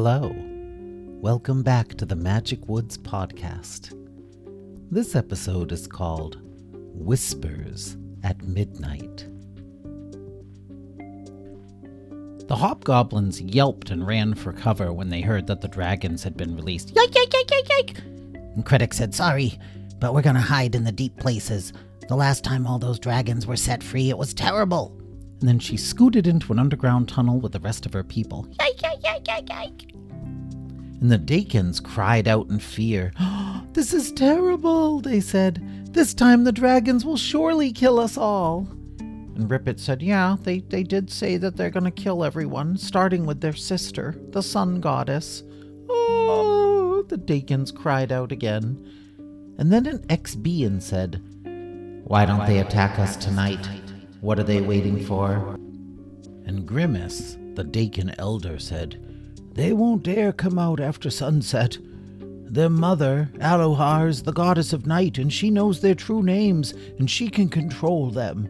Hello. Welcome back to the Magic Woods podcast. This episode is called Whispers at Midnight. The hobgoblins yelped and ran for cover when they heard that the dragons had been released. Yike, yike, yike, yike, yike! And Critic said, Sorry, but we're gonna hide in the deep places. The last time all those dragons were set free, it was terrible. And then she scooted into an underground tunnel with the rest of her people. Yike, yike, yike, yike! And the Dakins cried out in fear. this is terrible, they said. This time the dragons will surely kill us all. And Rippit said, Yeah, they, they did say that they're going to kill everyone, starting with their sister, the sun goddess. Oh, the Dakins cried out again. And then an Exbian said, Why don't they attack us tonight? What are they waiting for? And Grimace, the Dakin elder, said, They won't dare come out after sunset. Their mother, Aluhar, is the goddess of night, and she knows their true names, and she can control them.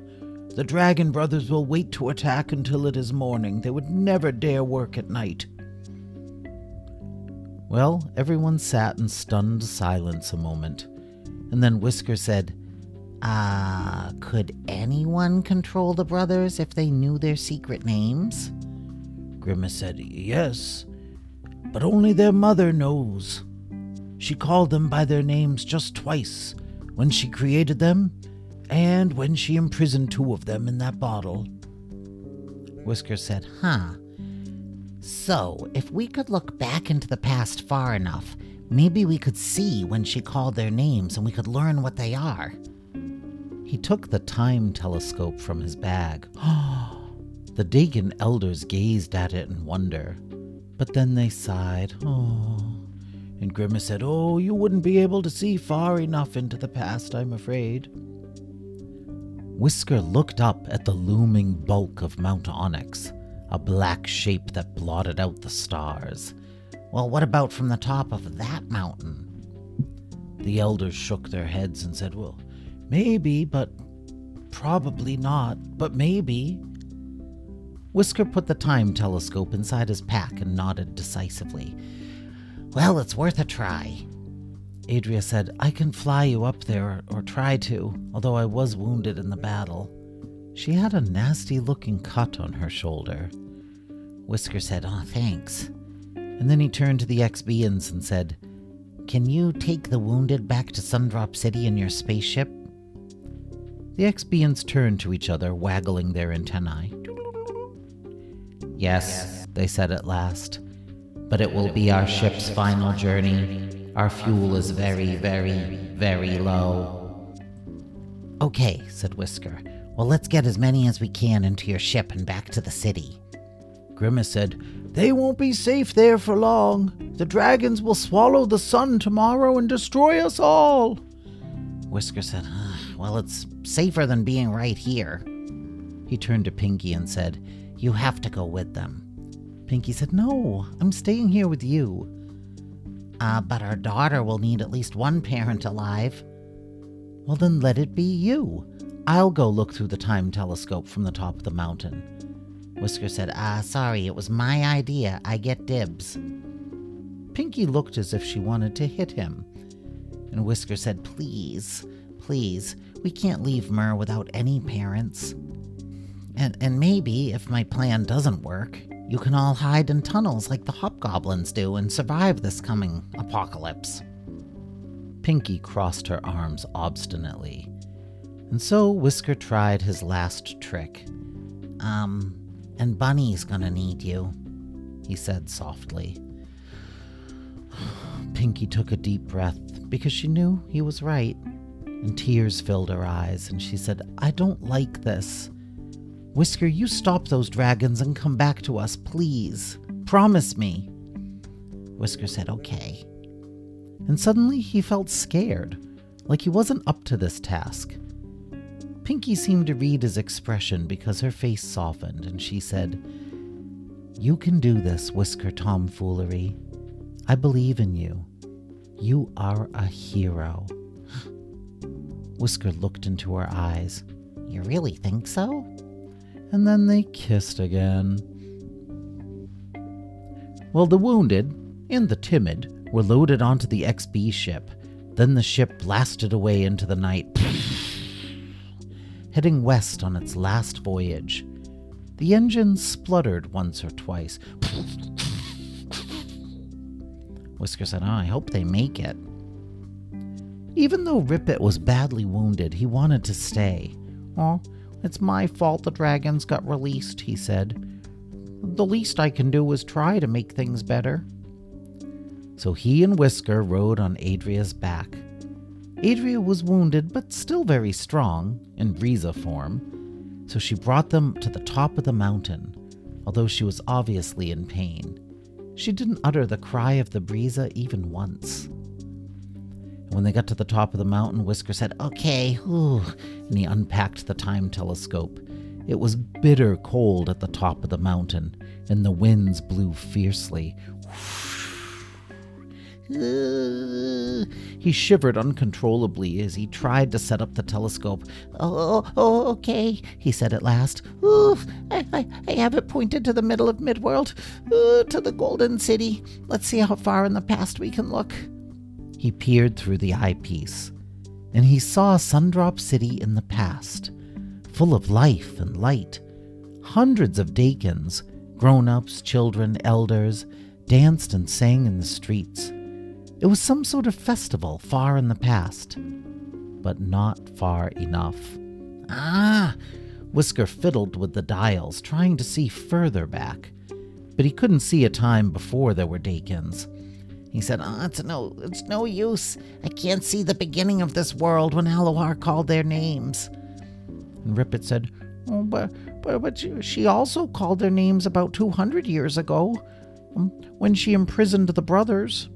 The dragon brothers will wait to attack until it is morning. They would never dare work at night. Well, everyone sat in stunned silence a moment, and then Whisker said, Ah, uh, could anyone control the brothers if they knew their secret names? Grimace said, Yes, but only their mother knows. She called them by their names just twice when she created them and when she imprisoned two of them in that bottle. Whisker said, Huh. So, if we could look back into the past far enough, maybe we could see when she called their names and we could learn what they are. He took the time telescope from his bag. the Dakin elders gazed at it in wonder, but then they sighed. Oh. And Grimace said, Oh, you wouldn't be able to see far enough into the past, I'm afraid. Whisker looked up at the looming bulk of Mount Onyx, a black shape that blotted out the stars. Well, what about from the top of that mountain? The elders shook their heads and said, Well, maybe, but probably not, but maybe. Whisker put the time telescope inside his pack and nodded decisively. Well, it's worth a try. Aydrea said, I can fly you up there, or, try to, although I was wounded in the battle. She had a nasty looking cut on her shoulder. Whisker said, Oh, thanks. And then he turned to the Exbians and said, Can you take the wounded back to Sundrop City in your spaceship? The Exbians turned to each other, waggling their antennae. Yes, they said at last but it will be our ship's final journey. Our fuel is very, very, very low. Okay, said Whisker. Well, let's get as many as we can into your ship and back to the city. Grimace said, They won't be safe there for long. The dragons will swallow the sun tomorrow and destroy us all. Whisker said, Well, it's safer than being right here. He turned to Pinky and said, You have to go with them. Pinky said, No, I'm staying here with you. Uh, but our daughter will need at least one parent alive. Well, then let it be you. I'll go look through the time telescope from the top of the mountain. Whisker said, Ah, sorry, it was my idea. I get dibs. Pinky looked as if she wanted to hit him. And Whisker said, Please, please, we can't leave Mer without any parents. And, and maybe, if my plan doesn't work, you can all hide in tunnels like the hobgoblins do and survive this coming apocalypse. Pinky crossed her arms obstinately, and so Whisker tried his last trick. Um, and Bunny's gonna need you, he said softly. Pinky took a deep breath because she knew he was right, and tears filled her eyes, and she said, I don't like this. Whisker, you stop those dragons and come back to us, please. Promise me. Whisker said, Okay. And suddenly he felt scared, like he wasn't up to this task. Pinky seemed to read his expression because her face softened and she said, You can do this, Whisker Tomfoolery. I believe in you. You are a hero. Whisker looked into her eyes. You really think so? and then they kissed again. Well, the wounded and the timid were loaded onto the XB ship. Then the ship blasted away into the night, heading west on its last voyage. The engine spluttered once or twice. Whisker said, oh, I hope they make it. Even though Rippit was badly wounded, he wanted to stay. Oh, it's my fault the dragons got released, he said. The least I can do is try to make things better. So he and Whisker rode on Aydrea's back. Aydrea was wounded, but still very strong, in Briza form, so she brought them to the top of the mountain, although she was obviously in pain. She didn't utter the cry of the Briza even once. When they got to the top of the mountain, Whisker said, Okay, ooh, and he unpacked the time telescope. It was bitter cold at the top of the mountain, and the winds blew fiercely. He shivered uncontrollably as he tried to set up the telescope. Oh, oh, oh okay, he said at last. Oof, I, I, I have it pointed to the middle of Midworld, uh, to the Golden City. Let's see how far in the past we can look. He peered through the eyepiece, and he saw Sundrop City in the past, full of life and light. Hundreds of Dakins, grown ups, children, elders, danced and sang in the streets. It was some sort of festival far in the past, but not far enough. Ah! Whisker fiddled with the dials, trying to see further back, but he couldn't see a time before there were Dakins. He said, oh, it's no, it's no use. I can't see the beginning of this world when Aluhar called their names. And Rippit said, oh, but, but, but she also called their names about 200 years ago, um, when she imprisoned the brothers.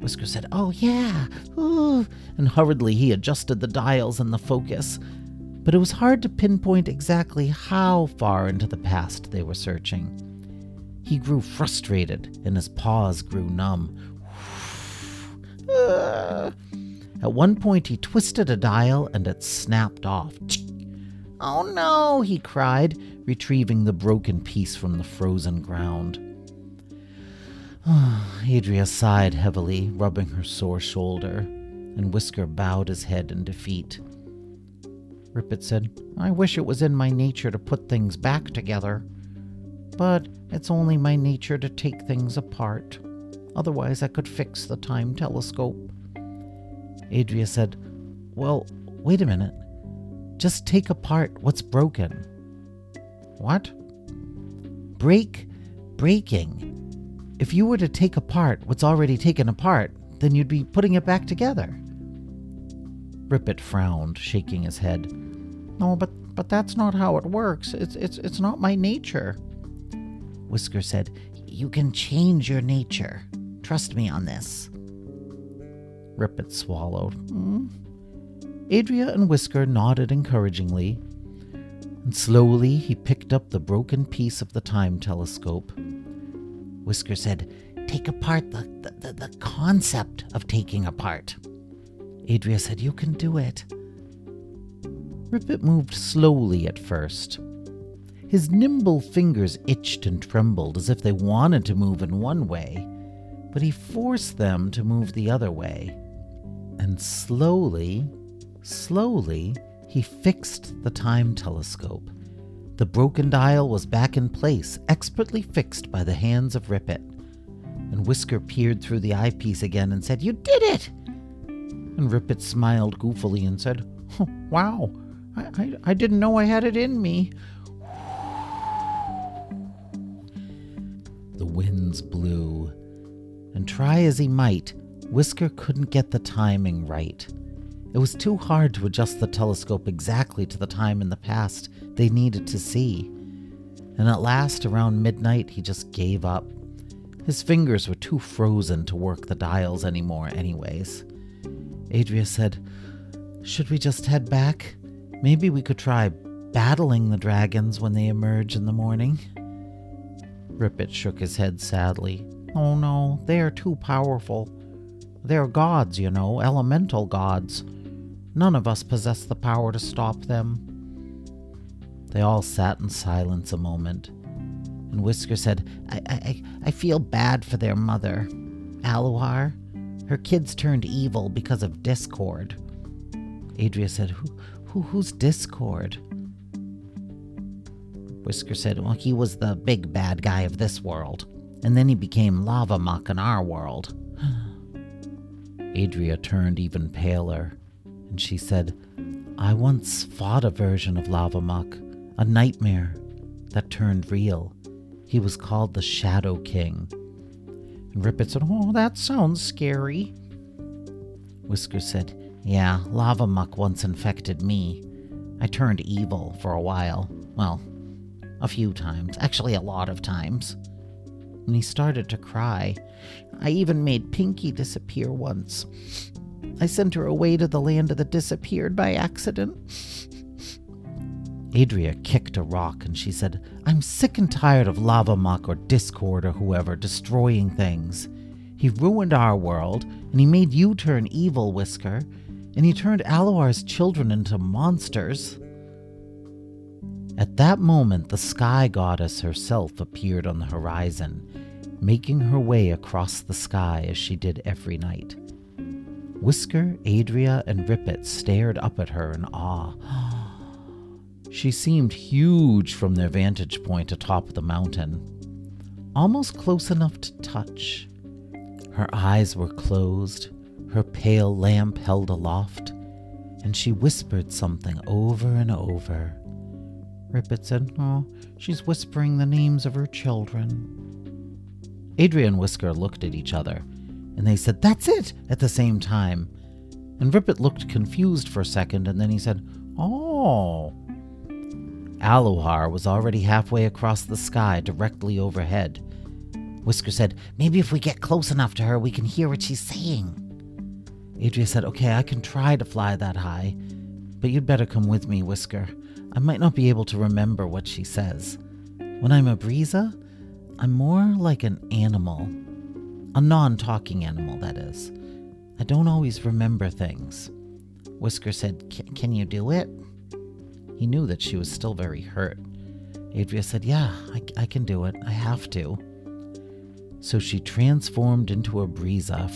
Whisker said, Oh, yeah. Ooh. And hurriedly he adjusted the dials and the focus. But it was hard to pinpoint exactly how far into the past they were searching. He grew frustrated and his paws grew numb. At one point, he twisted a dial and it snapped off. Oh no, he cried, retrieving the broken piece from the frozen ground. Aydrea sighed heavily, rubbing her sore shoulder, and Whisker bowed his head in defeat. Rippit said, I wish it was in my nature to put things back together. But it's only my nature to take things apart. Otherwise, I could fix the time telescope. Aydrea said, Well, wait a minute. Just take apart what's broken. What? Break, breaking. If you were to take apart what's already taken apart, then you'd be putting it back together. Rippit frowned, shaking his head. No, but but that's not how it works. It's it's it's not my nature. Whisker said, You can change your nature. Trust me on this. Rippit swallowed. Mm. Aydrea and Whisker nodded encouragingly, and slowly he picked up the broken piece of the time telescope. Whisker said, Take apart the, the, the, concept of taking apart. Aydrea said, You can do it. Rippit moved slowly at first, his nimble fingers itched and trembled as if they wanted to move in one way, but he forced them to move the other way. And slowly, slowly, he fixed the time telescope. The broken dial was back in place, expertly fixed by the hands of Rippit. And Whisker peered through the eyepiece again and said, You did it! And Rippit smiled goofily and said, oh, Wow, I, I, I didn't know I had it in me. Winds blew. And try as he might, Whisker couldn't get the timing right. It was too hard to adjust the telescope exactly to the time in the past they needed to see. And at last, around midnight, he just gave up. His fingers were too frozen to work the dials anymore, anyways. Aydrea said, Should we just head back? Maybe we could try battling the dragons when they emerge in the morning. Rippit shook his head sadly. Oh no, they are too powerful. They're gods, you know, elemental gods. None of us possess the power to stop them. They all sat in silence a moment. And Whisker said, I, I, I feel bad for their mother. Aluhar, her kids turned evil because of discord. Aydrea said, Who, who, Who's Discord? Whisker said, Well, he was the big bad guy of this world. And then he became Lava Muck in our world. Aydrea turned even paler, and she said, I once fought a version of Lava Muck, a nightmare that turned real. He was called the Shadow King. And Rippit said, Oh, that sounds scary. Whisker said, Yeah, Lava Muck once infected me. I turned evil for a while. Well, a few times. Actually, a lot of times. And he started to cry. I even made Pinky disappear once. I sent her away to the land of the disappeared by accident. Aydrea kicked a rock and she said, I'm sick and tired of Lava Muck or Discord or whoever destroying things. He ruined our world, and he made you turn evil, Whisker, and he turned Aluhar's children into monsters. At that moment, the sky goddess herself appeared on the horizon, making her way across the sky as she did every night. Whisker, Aydrea, and Rippit stared up at her in awe. She seemed huge from their vantage point atop the mountain, almost close enough to touch. Her eyes were closed, her pale lamp held aloft, and she whispered something over and over. Rippit said, Oh, she's whispering the names of her children. Aydrea and Whisker looked at each other, and they said, That's it! at the same time. And Rippit looked confused for a second, and then he said, Oh. Aluhar was already halfway across the sky directly overhead. Whisker said, Maybe if we get close enough to her, we can hear what she's saying. Aydrea said, Okay, I can try to fly that high, but you'd better come with me, Whisker. I might not be able to remember what she says. When I'm a Breeza, I'm more like an animal. A non talking animal, that is. I don't always remember things. Whisker said, Can you do it? He knew that she was still very hurt. Aydrea said, Yeah, I, I can do it. I have to. So she transformed into a Breeza,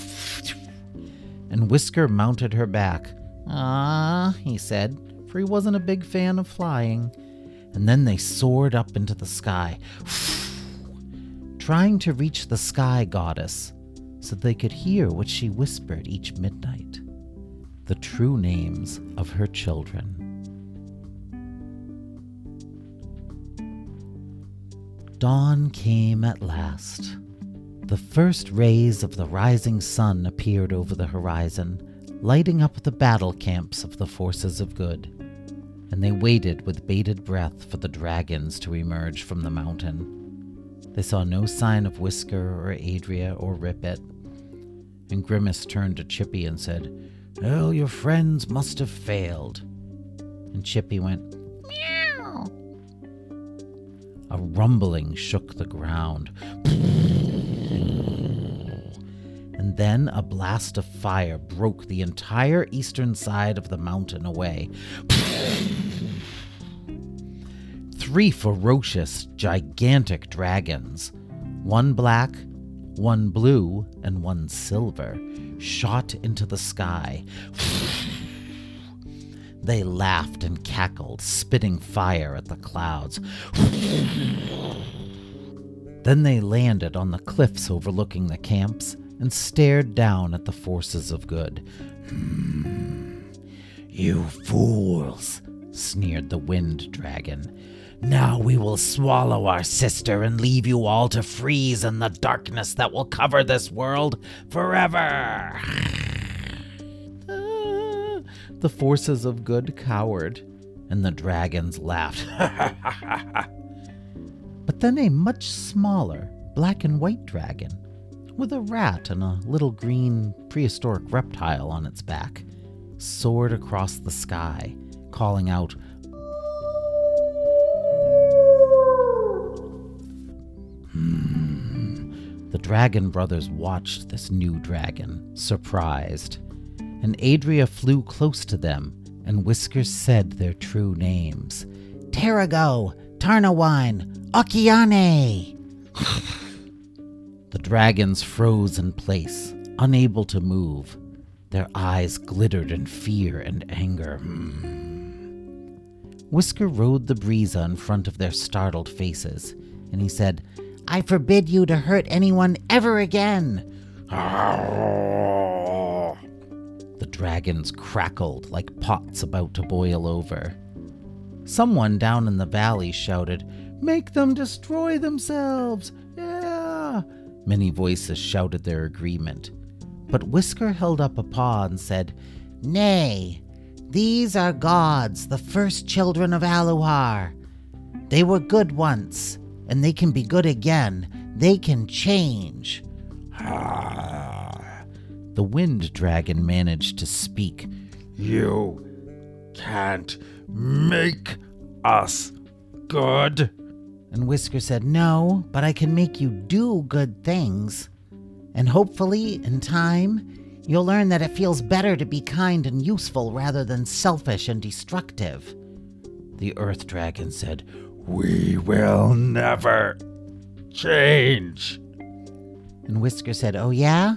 and Whisker mounted her back. Ah, he said, for he wasn't a big fan of flying. And then they soared up into the sky, trying to reach the sky goddess so they could hear what she whispered each midnight the true names of her children. Dawn came at last. The first rays of the rising sun appeared over the horizon, lighting up the battle camps of the forces of good and they waited with bated breath for the dragons to emerge from the mountain. They saw no sign of Whisker or Aydrea or Rippit, and Grimace turned to Chippy and said, Well, your friends must have failed. And Chippy went, Meow. A rumbling shook the ground. And then a blast of fire broke the entire eastern side of the mountain away three ferocious, gigantic dragons, one black, one blue, and one silver, shot into the sky. They laughed and cackled, spitting fire at the clouds. Then they landed on the cliffs overlooking the camps and stared down at the forces of good. Hmm, you fools, sneered the wind dragon. Now we will swallow our sister and leave you all to freeze in the darkness that will cover this world forever. the forces of good cowered, and the dragons laughed. but then a much smaller black and white dragon, with a rat and a little green prehistoric reptile on its back, soared across the sky, calling out, Hmm. The Dragon Brothers watched this new dragon, surprised, and Aydrea flew close to them, and Whiskers said their true names Tarago, Tarnawine, Okiane! The dragons froze in place, unable to move. Their eyes glittered in fear and anger. Hmm. Whisker rode the Breeza in front of their startled faces, and he said, I forbid you to hurt anyone ever again. The dragons crackled like pots about to boil over. Someone down in the valley shouted, Make them destroy themselves! Many voices shouted their agreement. But Whisker held up a paw and said, Nay, these are gods, the first children of Aluhar. They were good once, and they can be good again. They can change. The wind dragon managed to speak. You can't make us good. And Whisker said, No, but I can make you do good things. And hopefully, in time, you'll learn that it feels better to be kind and useful rather than selfish and destructive. The earth dragon said, We will never change. And Whisker said, Oh, yeah?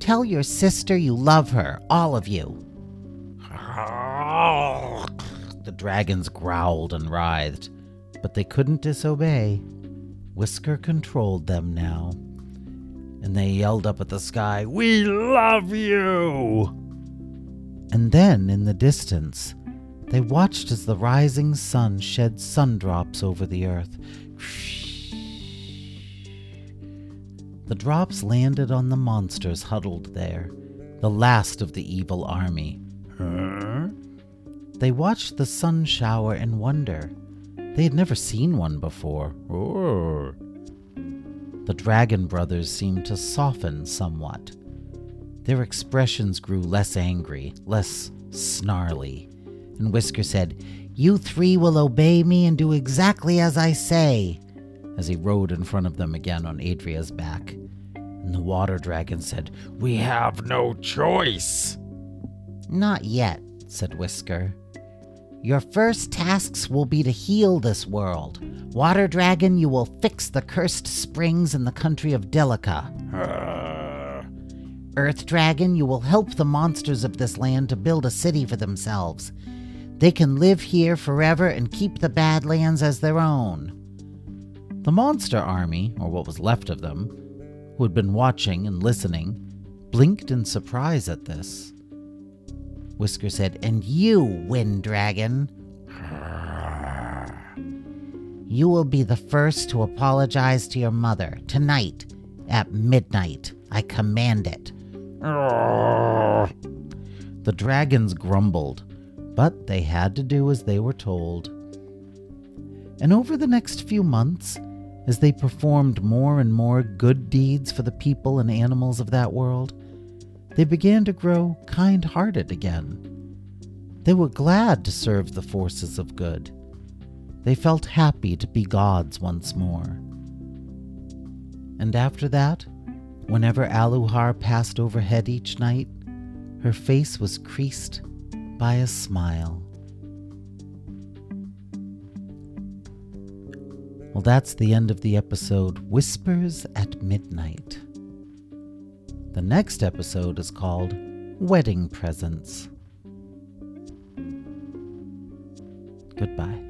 Tell your sister you love her, all of you. The dragons growled and writhed, but they couldn't disobey. Whisker controlled them now. And they yelled up at the sky, We love you! And then, in the distance, they watched as the rising sun shed sundrops over the earth. The drops landed on the monsters huddled there, the last of the evil army. Huh? They watched the sun shower in wonder. They had never seen one before. Oh. The dragon brothers seemed to soften somewhat. Their expressions grew less angry, less snarly. And Whisker said, You three will obey me and do exactly as I say, as he rode in front of them again on Aydrea's back. And the water dragon said, We have no choice. Not yet, said Whisker. Your first tasks will be to heal this world. Water Dragon, you will fix the cursed springs in the country of Delica. Earth Dragon, you will help the monsters of this land to build a city for themselves. They can live here forever and keep the Badlands as their own. The monster army, or what was left of them, who had been watching and listening, blinked in surprise at this. Whisker said, And you, Wind Dragon, you will be the first to apologize to your mother tonight at midnight. I command it. The dragons grumbled, but they had to do as they were told. And over the next few months, as they performed more and more good deeds for the people and animals of that world, they began to grow kind hearted again. They were glad to serve the forces of good. They felt happy to be gods once more. And after that, whenever Aluhar passed overhead each night, her face was creased by a smile. Well, that's the end of the episode Whispers at Midnight. The next episode is called Wedding Presents. Goodbye.